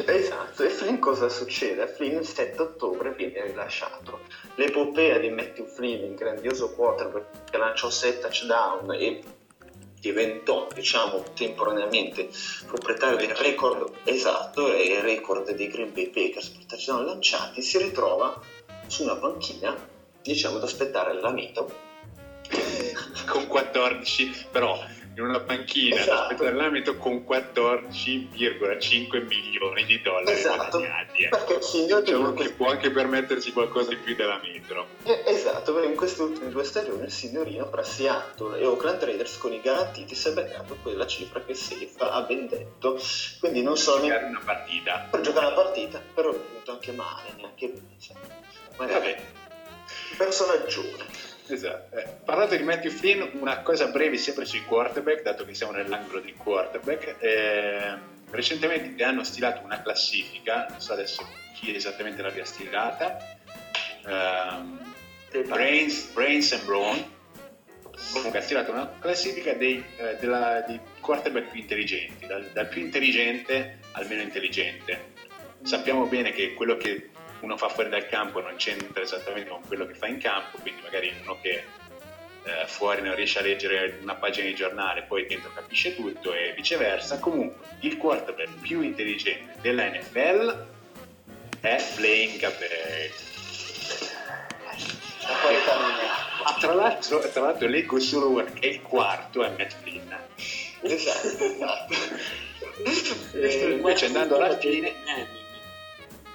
Esatto, e Flynn cosa succede? Flynn il 7 ottobre viene rilasciato. L'epopea di Matthew Flynn, il grandioso quarterback che lanciò 7 touchdown e diventò, diciamo, temporaneamente proprietario del record esatto e il record dei Green Bay Packers per touchdown lanciati, si ritrova su una panchina, diciamo, ad aspettare lamento. Con 14, però in una panchina Esatto. ad aspettare con 14,5 milioni di dollari Esatto, guadagnati. eh. perché il signor C'è uno Dino- che può anche permettersi qualcosa di più della metro. Eh, Esatto, perché in queste ultime due stagioni il signorino tra Seattle e Oakland Raiders con i garantiti si è beccato quella cifra che Safe ha ben detto. Quindi non solo Giocare una partita. per giocare la partita, però è venuto anche male, neanche bene. Magari Vabbè, personaggione. Esatto. Eh, parlando di Matthew Flynn, una cosa breve sempre sui quarterback, dato che siamo nell'angolo dei quarterback. Eh, recentemente hanno stilato una classifica, non so adesso chi esattamente l'abbia stilata. ehm, Brains, Brains and Brawn comunque ha stilato una classifica dei, eh, della- dei quarterback più intelligenti dal, dal più intelligente al meno intelligente sappiamo bene che quello che uno fa fuori dal campo non c'entra esattamente con quello che fa in campo quindi magari uno che eh, fuori non riesce a leggere una pagina di giornale poi dentro capisce tutto e viceversa comunque il quarterback più intelligente della NFL è Blaine Gabbert è. Ah, tra l'altro, tra l'altro leggo solo ora che il quarto è Matt Flynn. Esatto, esatto. Eh, invece andando alla fine- Eh,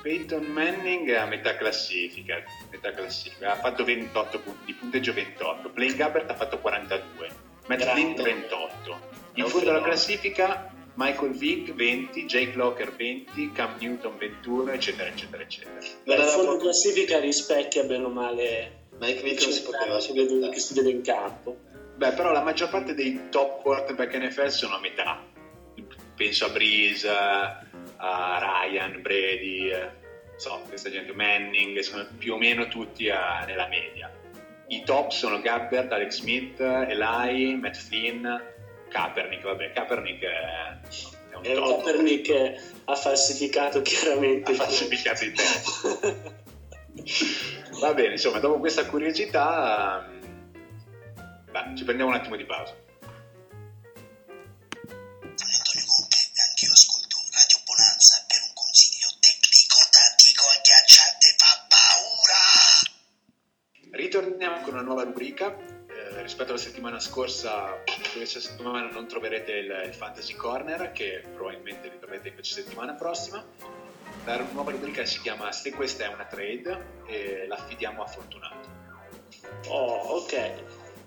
Peyton Manning è a metà classifica, metà classifica, ha fatto 28 punti, di punteggio 28, Blaine Gabbert ha fatto 42, Matt. Flynn 38. In fondo alla classifica Michael Vick 20, Jake Locker 20, Cam Newton 21, eccetera, eccetera, eccetera. Non Il fondo classifica rispecchia bene o male Mike Vick non si poteva che si vede, che si vede in campo. Beh, però la maggior parte dei top quarterback NFL sono a metà. Penso a Breeze, a Ryan, Brady, eh, so, questa gente, Manning, sono più o meno tutti a- nella media. I top sono Gabbert, Alex Smith, Eli, Matt Flynn, Kaepernick, vabbè, Kaepernick è, è un un top. Kaepernick ha falsificato chiaramente Ha falsificato i Va bene, insomma, dopo questa curiosità, mm, beh, ci prendiamo un attimo di pausa. Nuova rubrica. Eh, rispetto alla settimana scorsa, questa settimana non troverete il, il Fantasy Corner, che probabilmente ritroverete invece settimana prossima. La nuova rubrica si chiama Se questa è una trade e l'affidiamo a Fortunato. Oh, ok.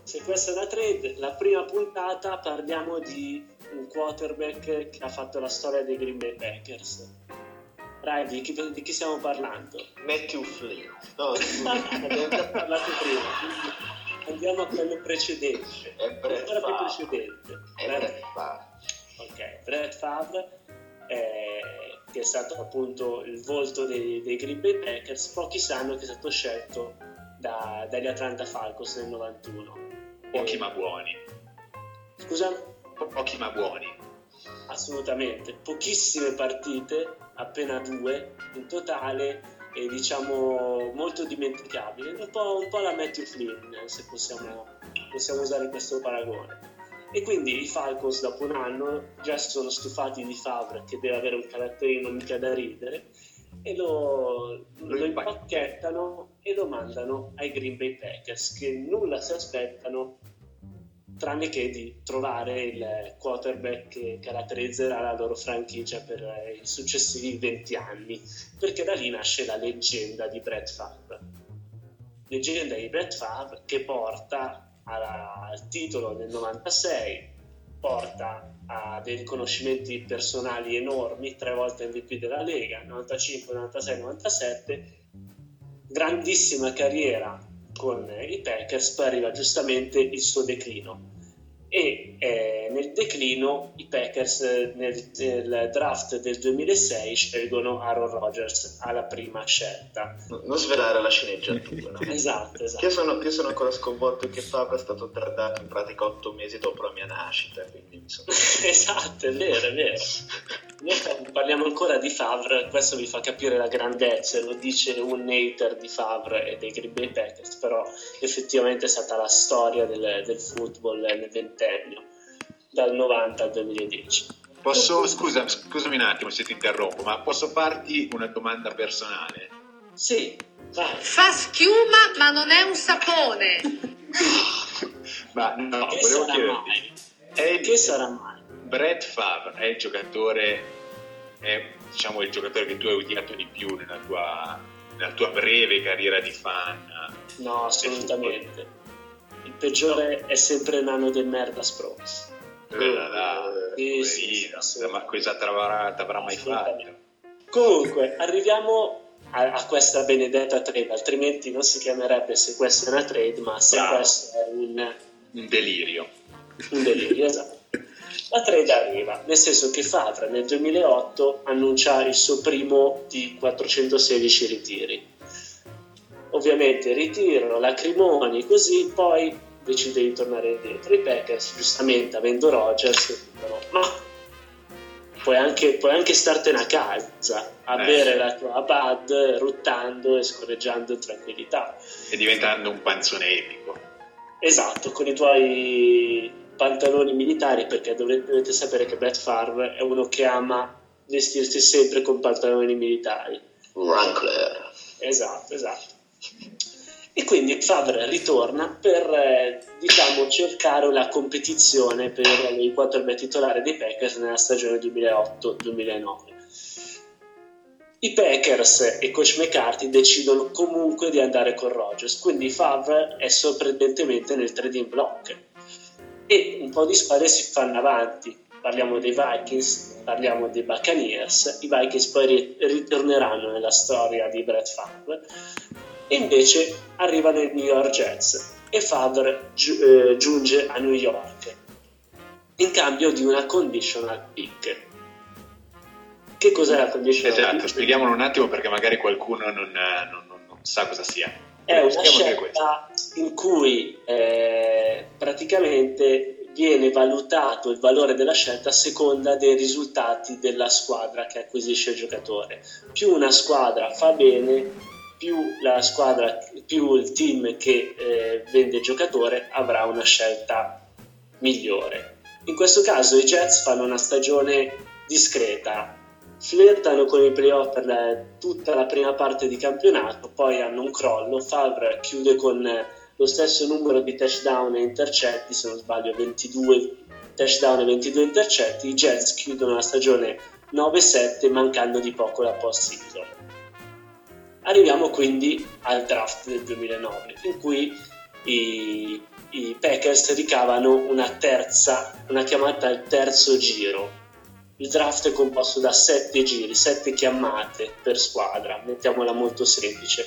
Se questa è una trade, la prima puntata parliamo di un quarterback che ha fatto la storia dei Green Bay Packers. Rai, di chi, di chi stiamo parlando? Matthew Flynn. No, Abbiamo già parlato prima, andiamo a quello precedente. è Brett Ancora più Favre. precedente. È Brett- Brett Favre. Ok, Brett Favre, eh, che è stato appunto il volto dei, dei Green Bay Packers, pochi sanno che è stato scelto da- dagli Atlanta Falcons nel 91. Pochi Eh, ma buoni. Scusa? Po- Pochi ma buoni. Assolutamente, pochissime partite, appena due in totale, e diciamo molto dimenticabile, un po', un po' la Matthew Flynn, se possiamo, possiamo usare questo paragone. E quindi i Falcons dopo un anno già si sono stufati di Favre che deve avere un caratterino mica da ridere e lo, Lo lo impac- impacchettano e lo mandano ai Green Bay Packers che nulla si aspettano tranne che di trovare il quarterback che caratterizzerà la loro franchigia per eh, i successivi 20 anni, perché da lì nasce la leggenda di Brett Favre. Leggenda di Brett Favre che porta alla- al titolo nel 96, porta a dei riconoscimenti personali enormi, tre volte MVP della Lega, 95, 96, 97, grandissima carriera con i Packers, poi arriva giustamente il suo declino. E eh, nel declino i Packers eh, nel, nel draft del 2006 scelgono Aaron Rodgers alla prima scelta. No, Non svelare la sceneggiatura. no? Esatto, esatto. Io sono, io sono ancora sconvolto che Favre è stato tradato in pratica otto mesi dopo la mia nascita, quindi esatto, è vero, è vero. Noi parliamo ancora di Favre, questo vi fa capire la grandezza, lo dice un hater di Favre e dei Green Bay Packers, però effettivamente è stata la storia del, del football nel ventennio, dal 90 al 2010. Posso, scusa, scusami un attimo se ti interrompo, ma posso farti una domanda personale? Sì, vai. Fa schiuma ma non è un sapone. Ma no, che volevo chiederti, è il- Che sarà mai? Brett Favre è il giocatore, è diciamo il giocatore che tu hai odiato di più nella tua, nella tua breve carriera di fan? No, assolutamente. Il peggiore è sempre nano del merda Sprox. Quella là, Sì, sì, poverino, sì, ma cosa t'avrà, t'avrà mai fatto? Comunque, arriviamo a, a questa benedetta trade, altrimenti non si chiamerebbe se questa è una trade, ma se Bravo. questo è un, Un delirio. un delirio, esatto. La trade arriva, nel senso che Favre nel 2008 annuncia il suo primo di 416 ritiri. Ovviamente ritiro, lacrimoni, così, poi decide di tornare indietro. I Packers, giustamente, avendo Rogers, dicono, ma puoi anche, puoi anche startene a casa a Eh. bere la tua Bud ruttando e scorreggiando in tranquillità. E diventando un panzone epico. Esatto, con i tuoi pantaloni militari, perché dovete, dovete sapere che Brett Favre è uno che ama vestirsi sempre con pantaloni militari. Wrangler. Esatto, esatto. E quindi Favre ritorna per, eh, diciamo, cercare la competizione per i quarterback titolari dei Packers nella stagione 2008-2009. I Packers e coach McCarthy decidono comunque di andare con Rodgers, quindi Favre è sorprendentemente nel trading block e un po' di squadre si fanno avanti. Parliamo dei Vikings, parliamo dei Buccaneers, i Vikings poi ri- ritorneranno nella storia di Brett Favre e invece arrivano i New York Jets e Favre giu- eh, giunge a New York in cambio di una conditional pick. Che cos'è la conditional Esatto, pick? spieghiamolo un attimo perché magari qualcuno non, non- non- non sa cosa sia. È una scelta in cui eh, praticamente viene valutato il valore della scelta a seconda dei risultati della squadra che acquisisce il giocatore. Più una squadra fa bene, più la squadra, più il team che eh, vende il giocatore avrà una scelta migliore. In questo caso i Jets fanno una stagione discreta, flirtano con i playoff per la- tutta la prima parte di campionato, poi hanno un crollo. Favre chiude con lo stesso numero di touchdown e intercetti, se non sbaglio 22 touchdown e 22 intercetti. I Jets chiudono la stagione 9-7 mancando di poco la post-season. Arriviamo quindi al draft del 2009 in cui i, i Packers ricavano una terza, una chiamata al terzo giro. Il draft è composto da sette giri, sette chiamate per squadra, mettiamola molto semplice.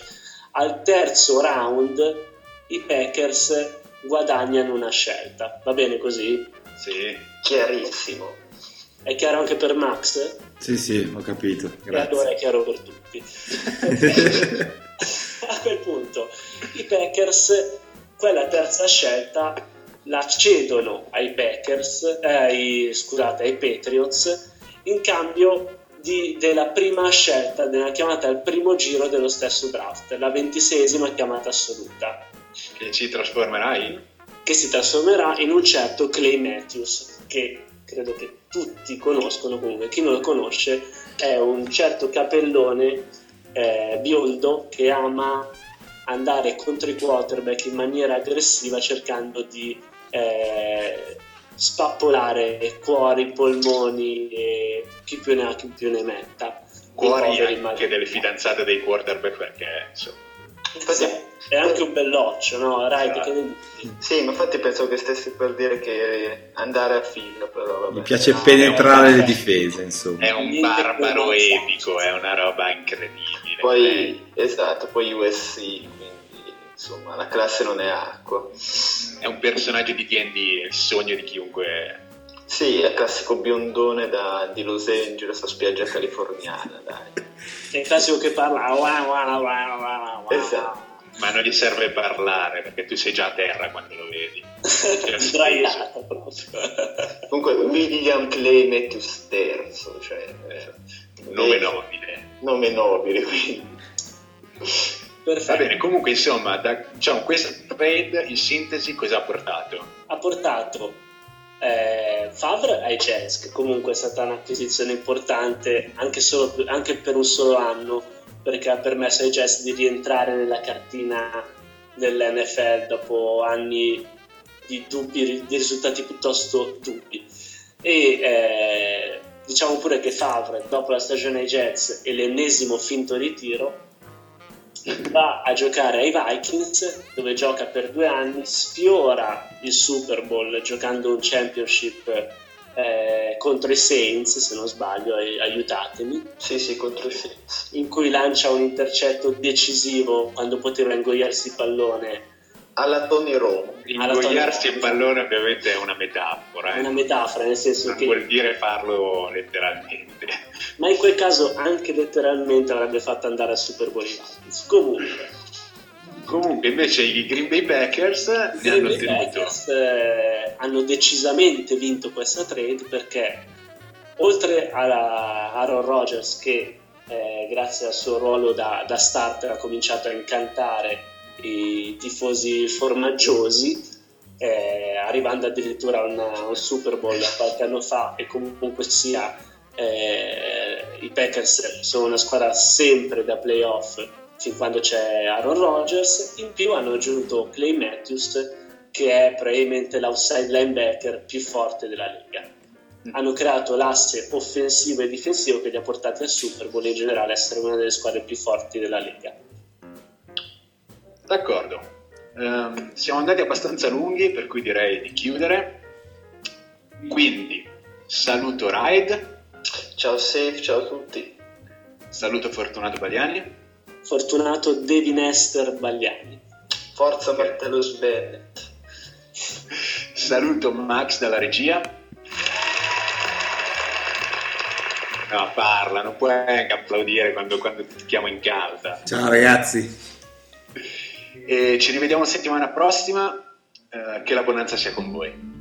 Al terzo round i Packers guadagnano una scelta. Va bene così? Sì. Chiarissimo. È chiaro anche per Max? Sì, sì, ho capito. E allora Grazie. è chiaro per tutti. A quel punto i Packers quella terza scelta la cedono ai Packers, eh, ai, scusate, ai Patriots in cambio di- della prima scelta, della chiamata al primo giro dello stesso draft, la ventisesima chiamata assoluta, Che ci trasformerà in... che si trasformerà in un certo Clay Matthews, che credo che tutti conoscono, comunque chi non lo conosce è un certo capellone eh, biondo che ama andare contro i quarterback in maniera aggressiva cercando di eh, spappolare cuori, polmoni e chi più ne ha chi più ne metta. Cuori anche delle fidanzate dei quarterback perché insomma Infatti, è anche un belloccio, no? Rai, che dici? sì, ma infatti penso che stessi per dire che andare a filo, però vabbè. Mi piace No, penetrare no, le difese, insomma. è un barbaro epico, è una roba incredibile. Poi, esatto, poi USC, quindi insomma la classe non è acqua. È un personaggio di D&D, il sogno di chiunque... Sì, è il classico biondone da- di Los Angeles a spiaggia californiana, dai. È il classico che parla. Esatto. Ma non gli serve parlare perché tu sei già a terra quando lo vedi. Sdraiato proprio. Comunque, William Clay Matthews terzo, cioè... eh, Nome eh, nobile. Nome nobile, quindi. Perfetto. Va bene, comunque insomma, da, diciamo, questa trade in sintesi cosa ha portato? Ha portato eh, Favre ai Jets, che comunque è stata un'acquisizione importante anche, solo anche per un solo anno, perché ha permesso ai Jets di rientrare nella cartina dell'NFL dopo anni di, dubbi, di risultati piuttosto dubbi. E eh, diciamo pure che Favre, dopo la stagione ai Jets e l'ennesimo finto ritiro, va a giocare ai Vikings dove gioca per due anni, sfiora il Super Bowl giocando un championship eh, contro i Saints, se non sbaglio, ai- aiutatemi, Sì, sì, contro i Saints. in cui lancia un intercetto decisivo quando poteva ingoiarsi il pallone. Alla Tony Romo. Ingoiarsi il pallone ovviamente è una metafora, eh. una metafora, nel senso non che, vuol dire farlo letteralmente. Ma in quel caso anche letteralmente avrebbe fatto andare al Super Bowl i Vikings. Comunque, Comunque invece i Green Bay Packers ne Green hanno Bay. Packers, eh, hanno decisamente vinto questa trade perché oltre a Aaron Rodgers che eh, grazie al suo ruolo da, da starter ha cominciato a incantare i tifosi formaggiosi eh, arrivando addirittura a una- a un Super Bowl qualche anno fa e comunque sia eh, i Packers sono una squadra sempre da playoff fin quando c'è Aaron Rodgers. In più hanno aggiunto Clay Matthews che è probabilmente l'outside linebacker più forte della Lega. Hanno creato l'asse offensivo e difensivo che li ha portati al Super Bowl e in generale a essere una delle squadre più forti della Lega. D'accordo. Ehm, siamo andati abbastanza lunghi, per cui direi di chiudere. Quindi, saluto Raid, Ciao Safe, ciao a tutti. saluto Fortunato Bagliani, fortunato Devin Esther Bagliani Forza Martellus Bennett. saluto Max dalla regia. No, parla, non puoi anche applaudire quando, quando ti chiamo in calda. Ciao ragazzi. E ci rivediamo settimana prossima. eh, che la bonanza sia con voi.